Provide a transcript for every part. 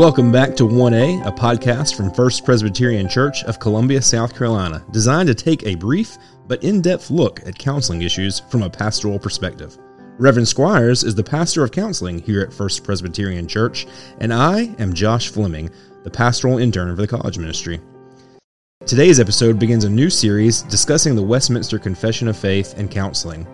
Welcome back to 1A, a podcast from First Presbyterian Church of Columbia, South Carolina, designed to take a brief but in depth look at counseling issues from a pastoral perspective. Reverend Squires is the pastor of counseling here at First Presbyterian Church, and I am Josh Fleming, the pastoral intern for the college ministry. Today's episode begins a new series discussing the Westminster Confession of Faith and counseling.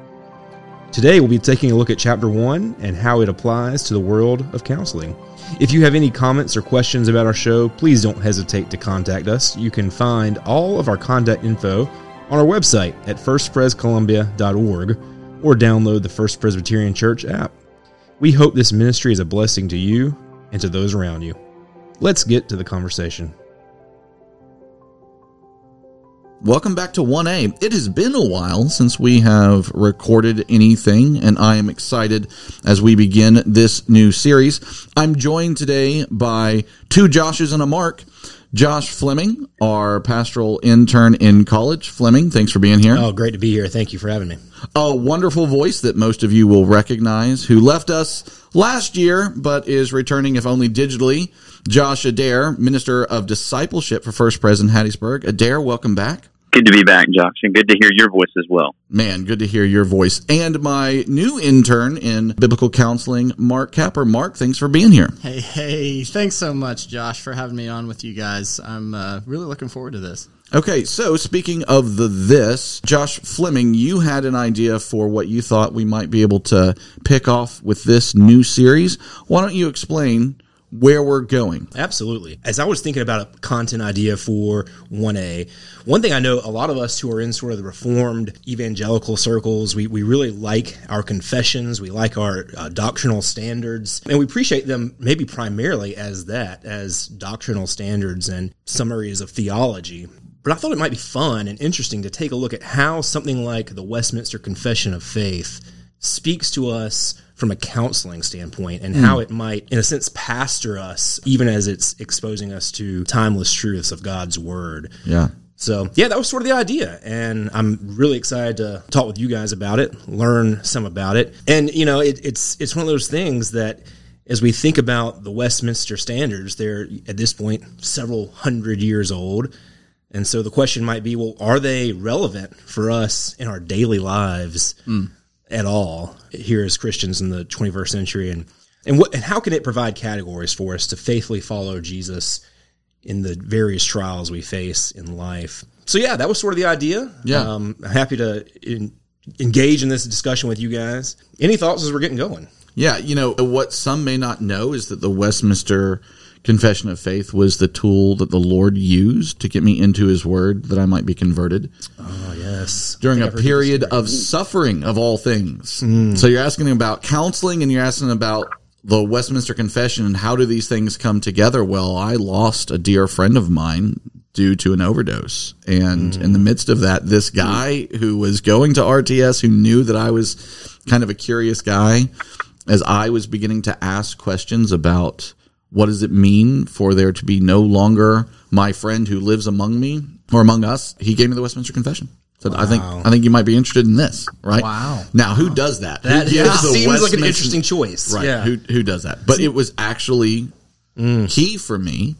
Today, we'll be taking a look at Chapter 1 and how it applies to the world of counseling. If you have any comments or questions about our show, please don't hesitate to contact us. You can find all of our contact info on our website at firstprescolumbia.org or download the First Presbyterian Church app. We hope this ministry is a blessing to you and to those around you. Let's get to the conversation. Welcome back to 1A. It has been a while since we have recorded anything, and I am excited as we begin this new series. I'm joined today by two Joshes and a Mark. Josh Fleming, our pastoral intern in college. Fleming, thanks for being here. Oh, great to be here. Thank you for having me. A wonderful voice that most of you will recognize who left us last year but is returning, if only digitally. Josh Adair, Minister of Discipleship for First Pres in Hattiesburg. Adair, welcome back. Good to be back, Josh, and good to hear your voice as well. Man, good to hear your voice. And my new intern in biblical counseling, Mark Capper. Mark, thanks for being here. Hey, hey, thanks so much, Josh, for having me on with you guys. I'm uh, really looking forward to this. Okay, so speaking of the this, Josh Fleming, you had an idea for what you thought we might be able to pick off with this new series. Why don't you explain where we're going. Absolutely. As I was thinking about a content idea for 1A, one thing I know a lot of us who are in sort of the reformed evangelical circles, we, we really like our confessions, we like our uh, doctrinal standards, and we appreciate them maybe primarily as that, as doctrinal standards and summaries of theology. But I thought it might be fun and interesting to take a look at how something like the Westminster Confession of Faith speaks to us from a counseling standpoint and mm. how it might, in a sense, pastor us, even as it's exposing us to timeless truths of God's word. Yeah. So, yeah, that was sort of the idea. And I'm really excited to talk with you guys about it, learn some about it. And, you know, it, it's, it's one of those things that as we think about the Westminster standards, they're at this point several hundred years old. And so the question might be, well, are they relevant for us in our daily lives? Mm at all here as Christians in the 21st century, and and what and how can it provide categories for us to faithfully follow Jesus in the various trials we face in life? So yeah, that was sort of the idea. Yeah, um, I'm happy to in, engage in this discussion with you guys. Any thoughts as we're getting going? Yeah, you know what some may not know is that the Westminster confession of faith was the tool that the Lord used to get me into His Word that I might be converted. Oh yes, during a period of suffering of all things. Mm. So you're asking about counseling, and you're asking about the Westminster Confession and how do these things come together? Well, I lost a dear friend of mine due to an overdose. And mm. in the midst of that, this guy who was going to RTS, who knew that I was kind of a curious guy, as I was beginning to ask questions about what does it mean for there to be no longer my friend who lives among me or among us? He gave me the Westminster Confession. Said, wow. I think I think you might be interested in this, right? Wow. Now, who does that? That yeah, seems like an interesting choice, right? Yeah. Who who does that? But it was actually mm. key for me,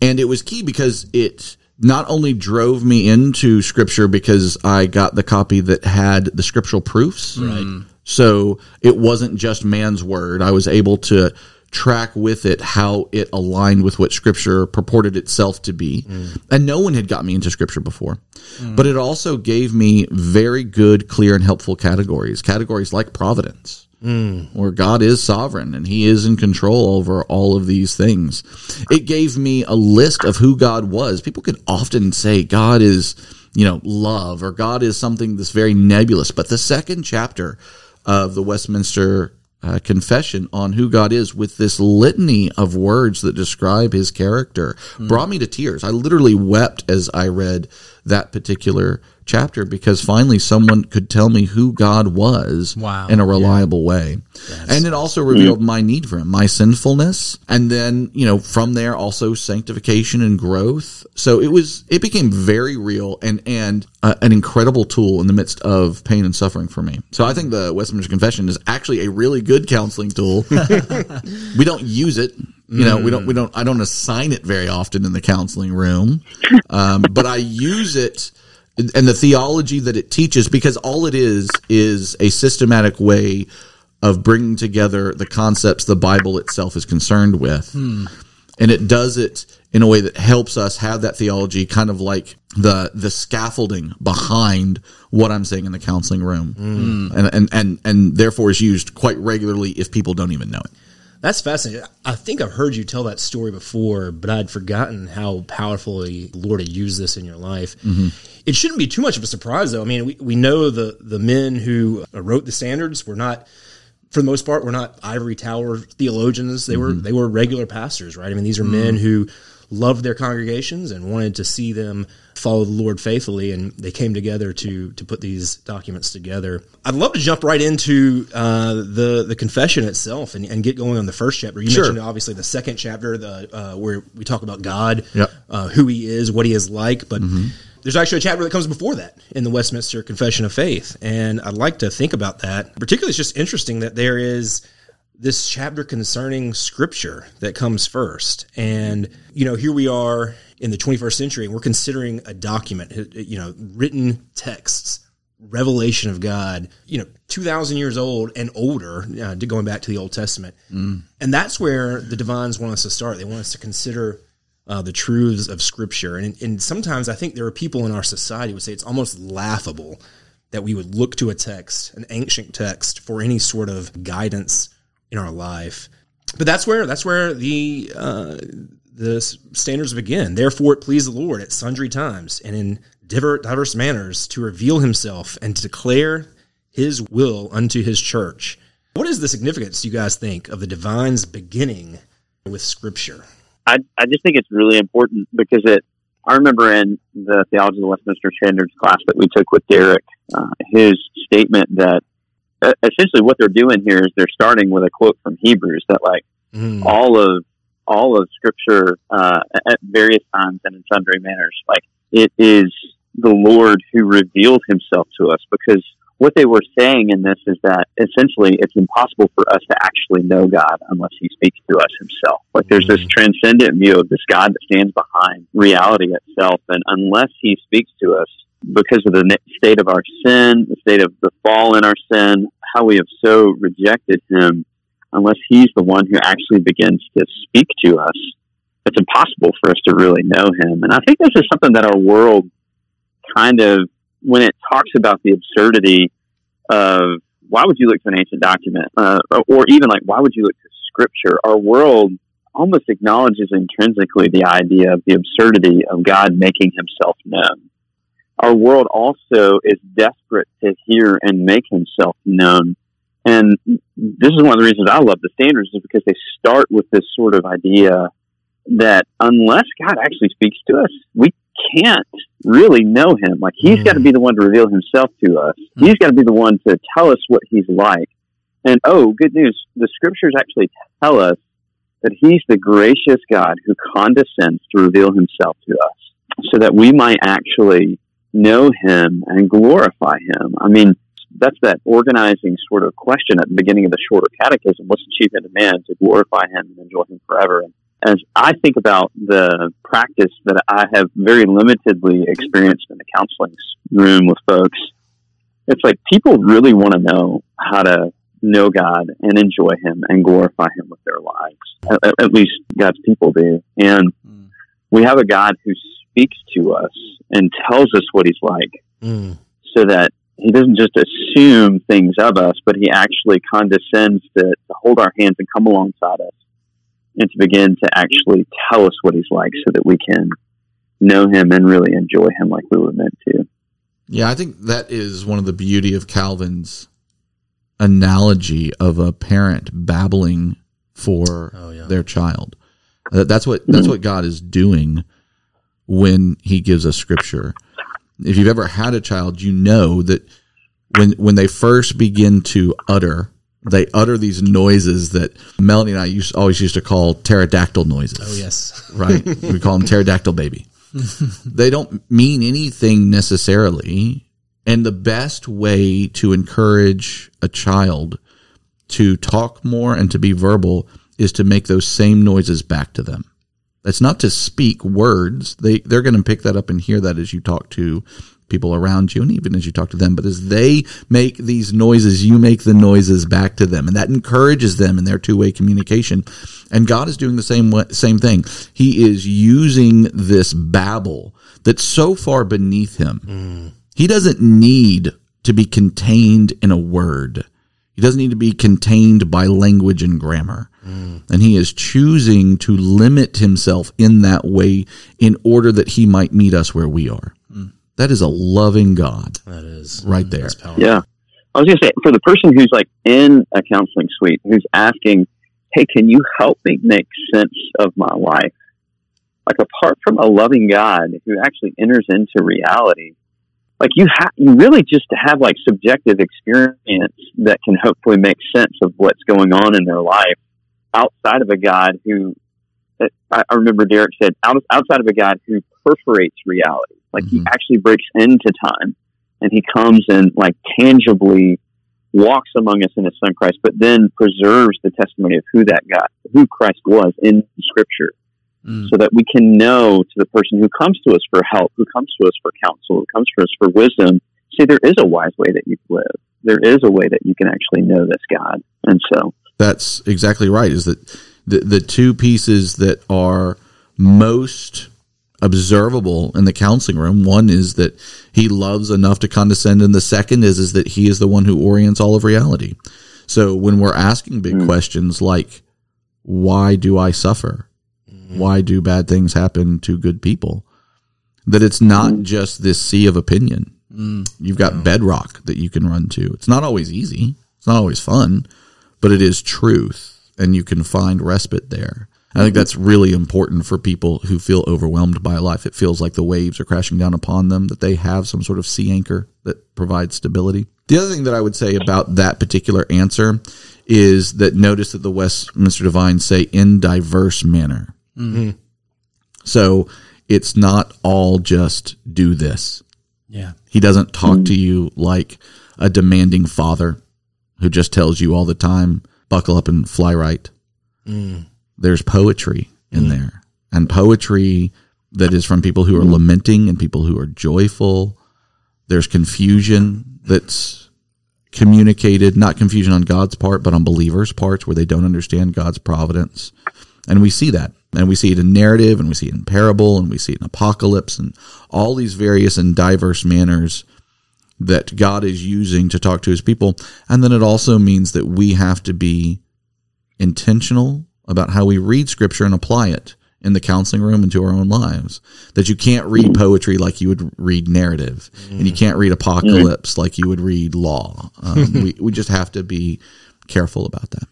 and it was key because it not only drove me into Scripture because I got the copy that had the scriptural proofs, right? So it wasn't just man's word. I was able to track with it how it aligned with what scripture purported itself to be. Mm. And no one had got me into scripture before. Mm. But it also gave me very good, clear, and helpful categories. Categories like providence. Mm. Where God is sovereign and He is in control over all of these things. It gave me a list of who God was. People could often say God is, you know, love or God is something that's very nebulous. But the second chapter of the Westminster uh, confession on who God is with this litany of words that describe his character mm. brought me to tears. I literally wept as I read that particular chapter because finally someone could tell me who God was wow. in a reliable yeah. way. and it also revealed my need for him, my sinfulness. And then, you know, from there also sanctification and growth. So it was, it became very real and, and uh, an incredible tool in the midst of pain and suffering for me. So I think the Westminster Confession is actually a really good counseling tool. we don't use it You know, we don't, we don't, I don't assign it very often in the counseling room, um, but I use it and the theology that it teaches because all it is is a systematic way of bringing together the concepts the Bible itself is concerned with. Hmm. And it does it in a way that helps us have that theology kind of like the the scaffolding behind what I'm saying in the counseling room. Hmm. And, and and and therefore is used quite regularly if people don't even know it. That's fascinating. I think I've heard you tell that story before, but I'd forgotten how powerfully the Lord had used this in your life. Mm-hmm. It shouldn't be too much of a surprise, though. I mean, we, we know the, the men who uh, wrote the standards were not, for the most part, were not ivory tower theologians. They mm-hmm. were they were regular pastors, right? I mean, these are mm-hmm. men who loved their congregations and wanted to see them follow the Lord faithfully, and they came together to to put these documents together. I'd love to jump right into uh, the the confession itself and, and get going on the first chapter. You Sure. mentioned obviously the second chapter, the uh, where we talk about God, Yep. uh, who He is, what He is like, but. There's actually a chapter that comes before that in the Westminster Confession of Faith, and I'd like to think about that. Particularly, it's just interesting that there is this chapter concerning scripture that comes first. And, you know, here we are in the 21st century and we're considering a document, you know, written texts, revelation of God, you know, 2,000 years old and older, uh, going back to the Old Testament. And that's where the divines want us to start. They want us to consider uh, the truths of Scripture. And, and sometimes I think there are people in our society who would say it's almost laughable that we would look to a text, an ancient text, for any sort of guidance in our life. But that's where that's where the uh, the standards begin. Therefore, it pleased the Lord at sundry times and in diver, diverse manners to reveal Himself and to declare His will unto His church. What is the significance, you guys think, of the divine's beginning with Scripture? I I just think it's really important because it. I remember in the theology of the Westminster Standards class that we took with Derek, uh, his statement that essentially what they're doing here is they're starting with a quote from Hebrews that like Mm. all of all of Scripture uh, at various times and in sundry manners, like it is the Lord who revealed Himself to us because. What they were saying in this is that essentially it's impossible for us to actually know God unless He speaks to us Himself. Like there's this transcendent view of this God that stands behind reality itself, and unless He speaks to us, because of the state of our sin, the state of the fall in our sin, how we have so rejected Him, unless He's the one who actually begins to speak to us, it's impossible for us to really know Him. And I think this is something that our world kind of, when it talks about the absurdity of why would you look to an ancient document, uh, or even like why would you look to Scripture, our world almost acknowledges intrinsically the idea of the absurdity of God making Himself known our world also is desperate to hear and make himself known. And this is one of the reasons I love the standards is because they start with this sort of idea that unless God actually speaks to us, we can't really know him. Like he's mm. got to be the one to reveal himself to us. Mm. He's got to be the one to tell us what he's like. And oh, good news. The scriptures actually tell us that he's the gracious God who condescends to reveal himself to us so that we might actually know him and glorify him. I mean, that's that organizing sort of question at the beginning of the shorter catechism. What's the chief end of man? To glorify him and enjoy him forever. And as I think about the practice that I have very limitedly experienced in the counseling room with folks, it's like people really want to know how to know God and enjoy him and glorify him with their lives. At, at least God's people do. And hmm. we have a God who speaks to us and tells us what he's like Mm. so that he doesn't just assume things of us, but he actually condescends to, to hold our hands and come alongside us and to begin to actually tell us what he's like so that we can know him and really enjoy him like we were meant to. Yeah, I think that is one of the beauty of Calvin's analogy of a parent babbling for Oh, yeah. their child. That's what that's what God is doing when he gives us scripture. If you've ever had a child, you know that when when they first begin to utter, they utter these noises that Melanie and I used always used to call pterodactyl noises Oh, yes. right? we call them pterodactyl baby. they don't mean anything necessarily. And the best way to encourage a child to talk more and to be verbal is to make those same noises back to them. That's not to speak words. They they're going to pick that up and hear that as you talk to people around you and even as you talk to them. But as they make these noises, you make the noises back to them, and that encourages them in their two way communication. And God is doing the same way, same thing. He is using this babble that's so far beneath him. Mm. He doesn't need to be contained in a word. He doesn't need to be contained by language and grammar. And he is choosing to limit himself in that way in order that he might meet us where we are. That is a loving God That is right there. Yeah. I was going to say, for the person who's like in a counseling suite, who's asking, hey, can you help me make sense of my life? Like, apart from a loving God who actually enters into reality, like you have, you really just have like subjective experience that can hopefully make sense of what's going on in their life outside of a God who, I I remember Derek said, out- outside of a God who perforates reality. Like he Mhm. actually breaks into time and he comes and like tangibly walks among us in his son Christ, but then preserves the testimony of who that God, who Christ was in scripture Mm. so that we can know to the person who comes to us for help, who comes to us for counsel, who comes to us for wisdom, see, there is a wise way that you can live. There is a way that you can actually know this God. And so, That's exactly right. Is that the the two pieces that are most observable in the counseling room? One is that he loves enough to condescend, and the second is is that he is the one who orients all of reality. So when we're asking big Mm. questions like, "Why do I suffer? Why do bad things happen to good people?" That it's not just this sea of opinion. Mm. You've got bedrock that you can run to. It's not always easy. It's not always fun, but it is truth and you can find respite there. I think that's really important for people who feel overwhelmed by life. It feels like the waves are crashing down upon them, that they have some sort of sea anchor that provides stability. The other thing that I would say about that particular answer is that notice that the Westminster Divines say in diverse manner. Mm-hmm. Mm. So it's not all just do this. Yeah. He doesn't talk mm. to you like a demanding father who just tells you all the time, buckle up and fly right. Mm. There's poetry in there, and poetry that is from people who are lamenting and people who are joyful. There's confusion that's communicated, not confusion on God's part, but on believers' parts where they don't understand God's providence. And we see that. And we see it in narrative, and we see it in parable, and we see it in apocalypse, and all these various and diverse manners that God is using to talk to his people. And then it also means that we have to be intentional about how we read scripture and apply it in the counseling room and to our own lives. That you can't read mm. poetry like you would read narrative, and you mm. can't read mm-hmm. apocalypse like you would read law. Um, we, we just have to be careful about that.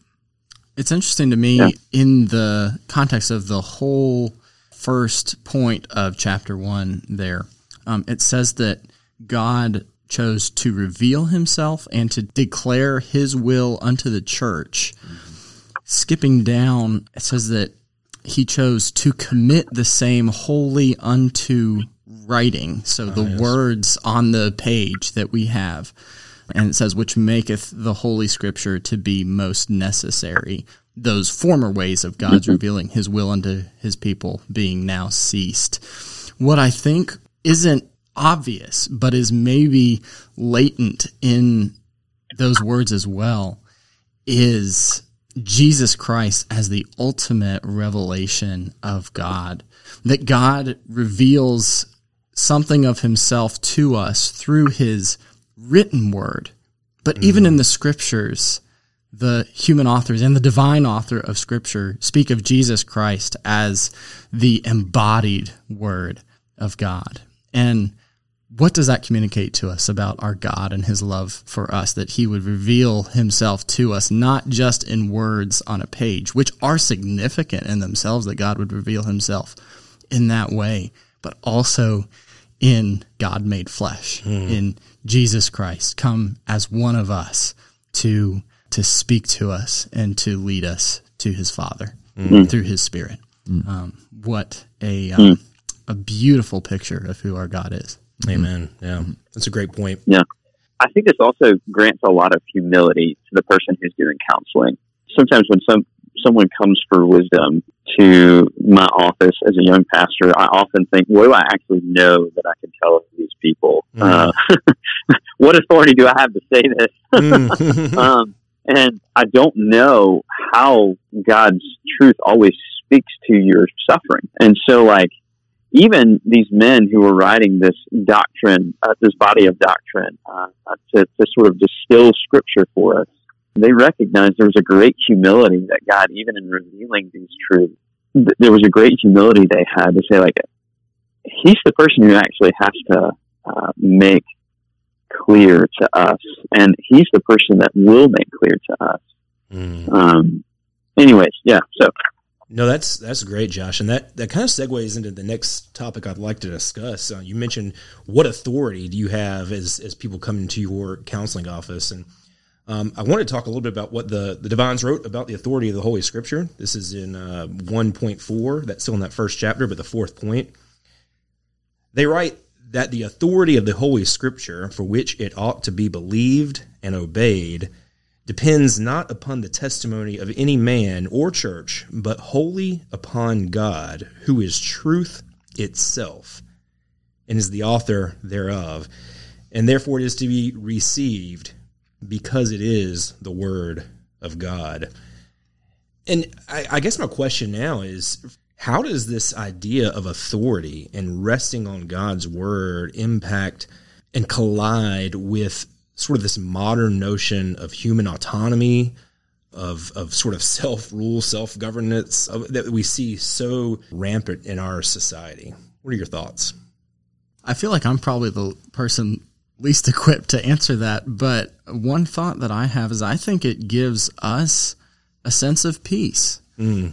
It's interesting to me Yeah. in the context of the whole first point of chapter one there. Um, it says that God chose to reveal himself and to declare his will unto the church. Skipping down, it says that he chose to commit the same wholly unto writing. So the words on the page that we have and it says, which maketh the Holy Scripture to be most necessary. Those former ways of God's revealing his will unto his people being now ceased. What I think isn't obvious, but is maybe latent in those words as well, is Jesus Christ as the ultimate revelation of God. That God reveals something of himself to us through his written word. But even in the scriptures, the human authors and the divine author of scripture speak of Jesus Christ as the embodied word of God. And what does that communicate to us about our God and his love for us? That he would reveal himself to us, not just in words on a page, which are significant in themselves, that God would reveal himself in that way, but also in God made flesh, hmm. in Jesus Christ, come as one of us to to speak to us and to lead us to His Father hmm. Hmm. through His Spirit. Um, what a um, a beautiful picture of who our God is. Amen. Yeah, that's a great point. Yeah, I think this also grants a lot of humility to the person who's doing counseling. Sometimes when some someone comes for wisdom to my office as a young pastor, I often think, what do I actually know that I can tell these people? Mm. Uh, what authority do I have to say this? Mm. um, and I don't know how God's truth always speaks to your suffering. And so, like, even these men who were writing this doctrine, uh, this body of doctrine, uh, to, to sort of distill scripture for us, they recognized there was a great humility that God, even in revealing these truths, th- there was a great humility they had to say, like, He's the person who actually has to uh, make clear to us, and He's the person that will make clear to us. Mm. Um, anyways, yeah. So No, that's that's great, Josh, and that that kind of segues into the next topic I'd like to discuss. Uh, you mentioned what authority do you have as as people come into your counseling office, and um, I want to talk a little bit about what the the divines wrote about the authority of the Holy Scripture. This is in uh, one point four. That's still in that first chapter, but the fourth point. They write that the authority of the Holy Scripture, for which it ought to be believed and obeyed, depends not upon the testimony of any man or church, but wholly upon God, who is truth itself, and is the author thereof. And therefore it is to be received because it is the word of God. And I, I guess my question now is how does this idea of authority and resting on God's word impact and collide with sort of this modern notion of human autonomy, of, of sort of self rule, self governance that we see so rampant in our society? What are your thoughts? I feel like I'm probably the person least equipped to answer that, but one thought that I have is I think it gives us a sense of peace. Hmm.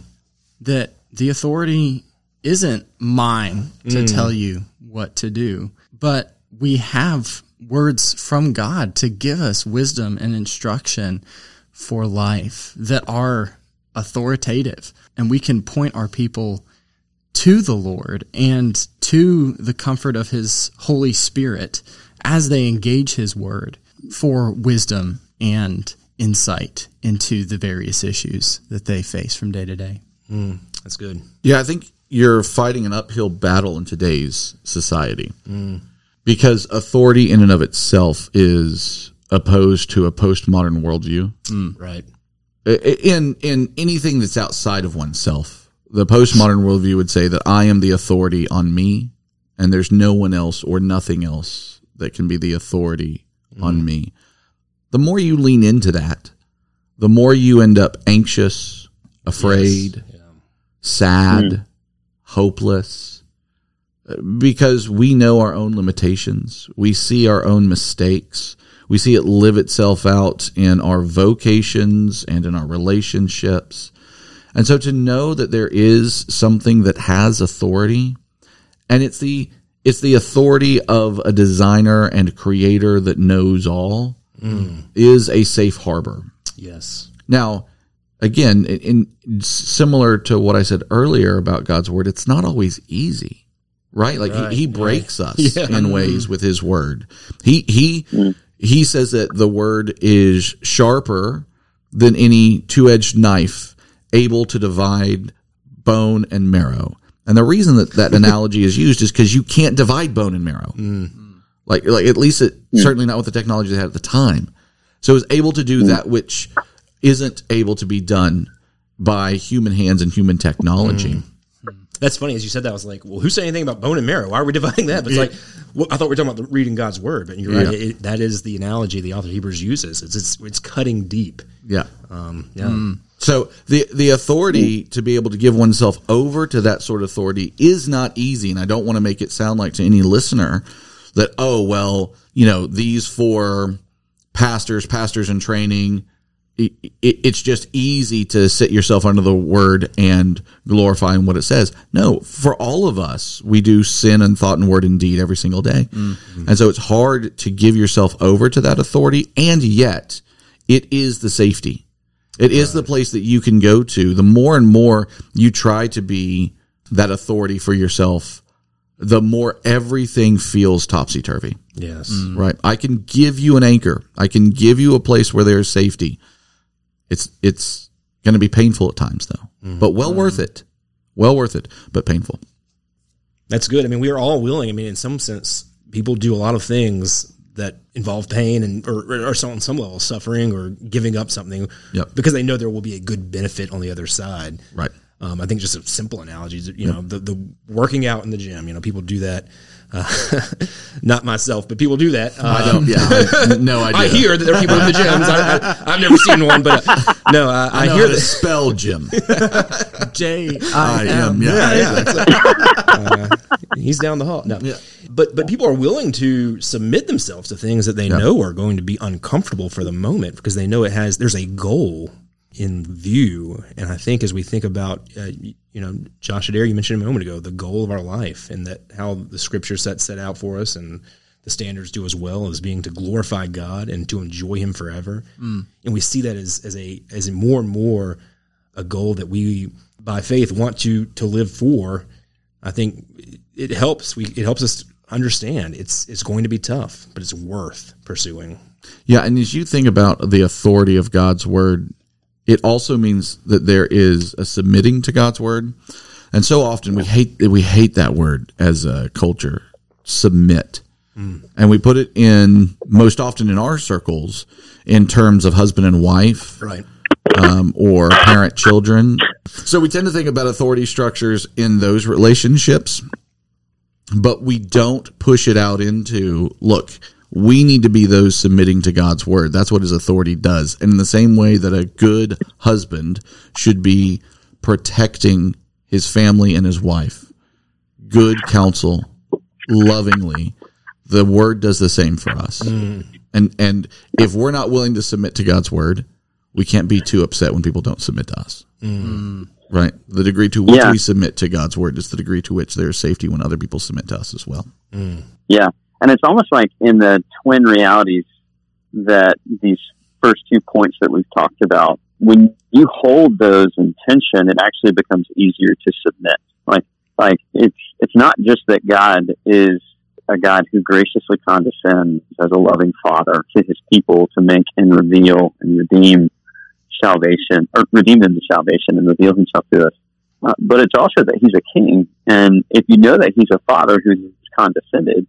That the authority isn't mine to hmm. tell you what to do, but we have words from God to give us wisdom and instruction for life that are authoritative, and we can point our people to the Lord and to the comfort of His Holy Spirit as they engage His Word for wisdom and insight into the various issues that they face from day to day. Hmm, that's good. Yeah, I think you're fighting an uphill battle in today's society hmm. because authority in and of itself is opposed to a postmodern worldview. Hmm, right. In in anything that's outside of oneself, the postmodern worldview would say that I am the authority on me, and there's no one else or nothing else that can be the authority on me. The more you lean into that, the more you end up anxious, afraid, sad, hopeless, uh, because we know our own limitations. We see our own mistakes. We see it live itself out in our vocations and in our relationships. And so to know that there is something that has authority and it's the it's the authority of a designer and creator that knows all mm. is a safe harbor. Yes. Now, again, in, in similar to what I said earlier about God's word, it's not always easy, right? Like Right, he, he right. breaks us Yeah. in ways with his word. He he mm. he says that the word is sharper than any two-edged knife, able to divide bone and marrow. And the reason that that analogy is used is because you can't divide bone and marrow. Mm. Like, like at least it mm. certainly not with the technology they had at the time. So it was able to do mm. that which isn't able to be done by human hands and human technology. That's funny. As you said that, I was like, well, who said anything about bone and marrow? Why are we dividing that? But it's like, well, I thought we were talking about the reading God's word, but you're right. Yeah. It, that is the analogy the author of Hebrews uses. It's, it's, it's cutting deep. Yeah. Um, yeah. So the the authority to be able to give oneself over to that sort of authority is not easy, and I don't want to make it sound like to any listener that oh well, you know these four pastors, pastors in training, it, it, it's just easy to sit yourself under the word and glorify in what it says. No, for all of us, we do sin and thought and word and deed every single day, mm-hmm. and so it's hard to give yourself over to that authority, and yet it is the safety. It is the place that you can go to. The more and more you try to be that authority for yourself, the more everything feels topsy turvy. Yes. Right? I can give you an anchor. I can give you a place where there's safety. It's it's Going to be painful at times, though, but well worth it. Well worth it, but painful. That's good. I mean, we are all willing. I mean, in some sense, people do a lot of things that involve pain and or, or some, on some level suffering or giving up something Yep. because they know there will be a good benefit on the other side. Right. Um, I think just a simple analogy is, you know, the, the working out in the gym, you know, people do that. Uh, not myself, but people do that. Uh, I don't. Yeah. I, no idea. I hear that there are people in the gyms. I, have never seen one, but uh, no, uh, I, I know hear that. spell Jim. J I I am. Yeah. yeah, it's like, uh, he's down the hall. No, but but people are willing to submit themselves to things that they know are going to be uncomfortable for the moment because they know it has there's a goal in view. And I think as we think about, uh, you know, Josh Adair, you mentioned a moment ago, the goal of our life and that how the scripture set set out for us and the standards do as well as being to glorify God and to enjoy Him forever. And we see that as as a as a more and more a goal that we by faith want to to live for. I think it helps. We it helps us understand it's it's going to be tough, but it's worth pursuing. Yeah, and as you think about the authority of God's word, it also means that there is a submitting to God's word. And so often we hate we hate that word as a culture, submit. And we put it in most often in our circles in terms of husband and wife Right. um, or parent children. So we tend to think about authority structures in those relationships, but we don't push it out into look, we need to be those submitting to God's word. That's what his authority does. And in the same way that a good husband should be protecting his family and his wife, good counsel, lovingly, the word does the same for us. Mm. And and if we're not willing to submit to God's word, we can't be too upset when people don't submit to us. Mm. Mm. Right? The degree to which Yeah. we submit to God's word is the degree to which there is safety when other people submit to us as well. Yeah. And it's almost like in the twin realities that these first two points that we've talked about, when you hold those in tension, it actually becomes easier to submit. Like, like it's, it's not just that God is a God who graciously condescends as a loving father to his people to make and reveal and redeem salvation or redeem them to salvation and reveal himself to us. Uh, but it's also that he's a king. And if you know that he's a father who's condescended,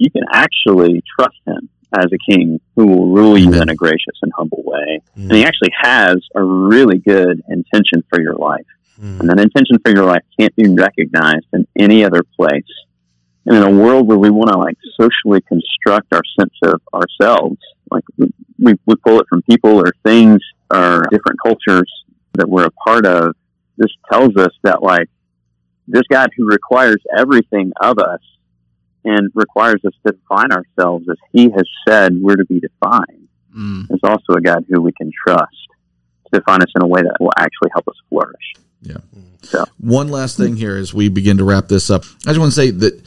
you can actually trust him as a king who will rule you in a gracious and humble way. Mm. And he actually has a really good intention for your life. Mm. And that intention for your life can't be recognized in any other place. And in a world where we want to like socially construct our sense of ourselves, like we, we, we pull it from people or things or different cultures that we're a part of, this tells us that like this God who requires everything of us and requires us to define ourselves as He has said we're to be defined Mm. is also a God who we can trust to define us in a way that will actually help us flourish. Yeah. So One last thing here as we begin to wrap this up. I just want to say that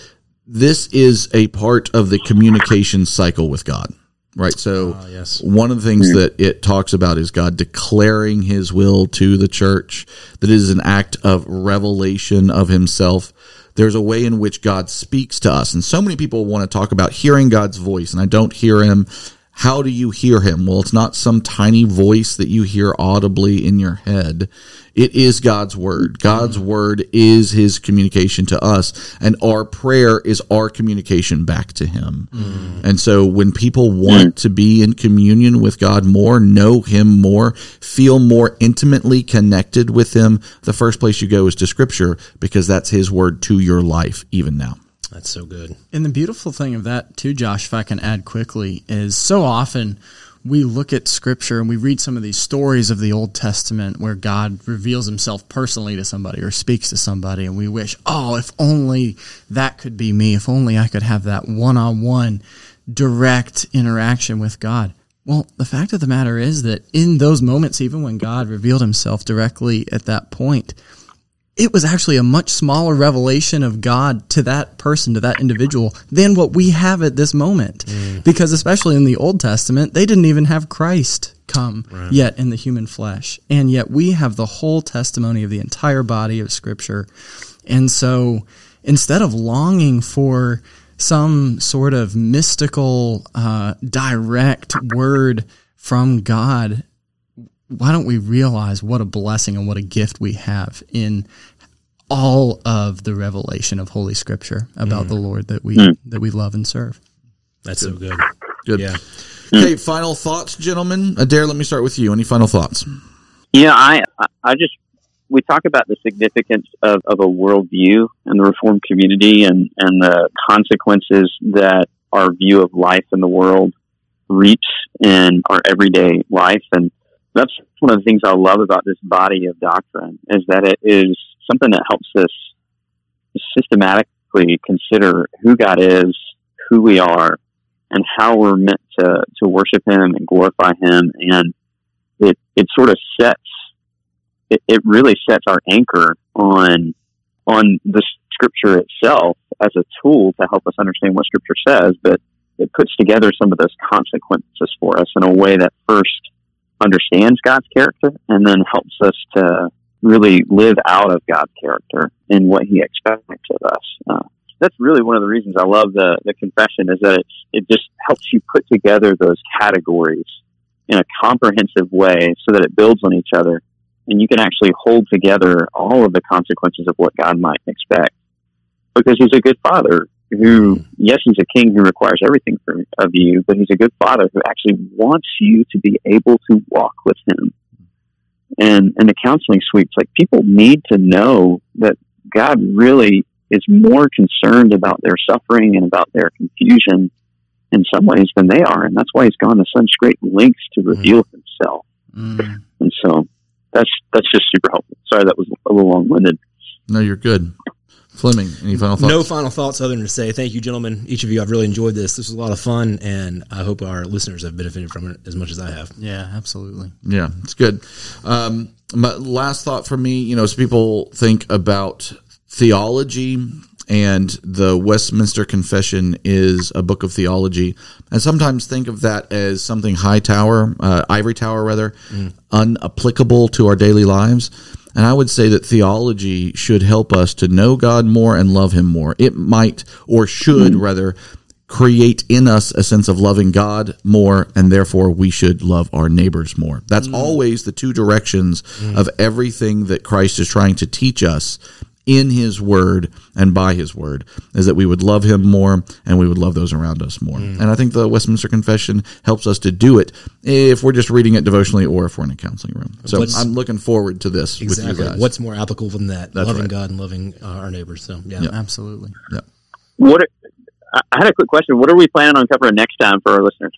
this is a part of the communication cycle with God, right? So, Ah, yes. one of the things that it talks about is God declaring his will to the church, that it is an act of revelation of himself. There's a way in which God speaks to us. And so many people want to talk about hearing God's voice, and I don't hear him. How do you hear him? Well, it's not some tiny voice that you hear audibly in your head. It is God's word. God's word is his communication to us, and our prayer is our communication back to him. Mm. And so when people want mm. to be in communion with God more, know him more, feel more intimately connected with him, the first place you go is to scripture because that's his word to your life even now. That's so good. And the beautiful thing of that, too, Josh, if I can add quickly, is so often we look at scripture and we read some of these stories of the Old Testament where God reveals himself personally to somebody or speaks to somebody, and we wish, oh, if only that could be me, if only I could have that one on one direct interaction with God. Well, the fact of the matter is that in those moments, even when God revealed himself directly at that point, it was actually a much smaller revelation of God to that person, to that individual, than what we have at this moment. Because especially in the Old Testament, they didn't even have Christ come yet in the human flesh. And yet we have the whole testimony of the entire body of Scripture. And so instead of longing for some sort of mystical, uh, direct word from God, why don't we realize what a blessing and what a gift we have in all of the revelation of Holy Scripture about the mm. Lord that we mm. that we love and serve. That's so good. Good. Yeah. Mm. Okay, final thoughts, gentlemen. Adair, let me start with you. Any final thoughts? Yeah, I I just we talk about the significance of, of a worldview in the Reformed community and, and the consequences that our view of life in the world reaps in our everyday life. And that's one of the things I love about this body of doctrine is that it is something that helps us systematically consider who God is, who we are, and how we're meant to, to worship Him and glorify Him. And it, it sort of sets it, it really sets our anchor on on the scripture itself as a tool to help us understand what scripture says, but it puts together some of those consequences for us in a way that first understands God's character and then helps us to really live out of God's character in what He expects of us. Uh, that's really one of the reasons I love the, the confession is that it's, it just helps you put together those categories in a comprehensive way so that it builds on each other and you can actually hold together all of the consequences of what God might expect. Because He's a good Father who, yes, He's a King who requires everything from, of you, but He's a good Father who actually wants you to be able to walk with Him. And and the counseling suites, like people need to know that God really is more concerned about their suffering and about their confusion in some ways than they are, and that's why He's gone to such great lengths to reveal Himself. Mm. And so that's that's just super helpful. Sorry, that was a little long winded. No, you're good. Fleming, any final thoughts? No final thoughts other than to say thank you, gentlemen. Each of you, I've really enjoyed this. This was a lot of fun, and I hope our listeners have benefited from it as much as I have. Yeah, absolutely. Yeah, it's good. Um, my last thought for me, you know, as people think about theology and the Westminster Confession is a book of theology, and sometimes think of that as something high tower, uh, ivory tower rather, unapplicable to our daily lives. And I would say that theology should help us to know God more and love Him more. It might, or should hmm. rather, create in us a sense of loving God more, and therefore we should love our neighbors more. That's hmm. always the two directions hmm. of everything that Christ is trying to teach us in his word and by his word is that we would love him more and we would love those around us more. And I think the Westminster Confession helps us to do it if we're just reading it devotionally or if we're in a counseling room. So What's- I'm looking forward to this with Exactly. you guys. What's more applicable than that? loving right. God and loving uh, our neighbors. So yeah. Absolutely. Yeah. What are, I I had a quick question. What are we planning on covering next time for our listeners?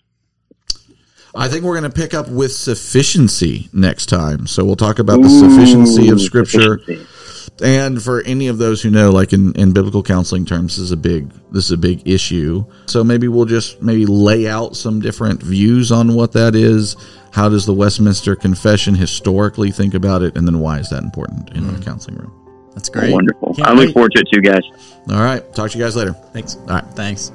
I think we're going to pick up with sufficiency next time. So we'll talk about the sufficiency of Scripture. Sufficiency. And for any of those who know, like in, in biblical counseling terms, this is a big this is a big issue. So maybe we'll just maybe lay out some different views on what that is. How does the Westminster Confession historically think about it, and then why is that important in a hmm. counseling room? That's great. Wonderful. Can't I look wait. forward to it too, guys. All right, talk to you guys later. Thanks. All right. Thanks.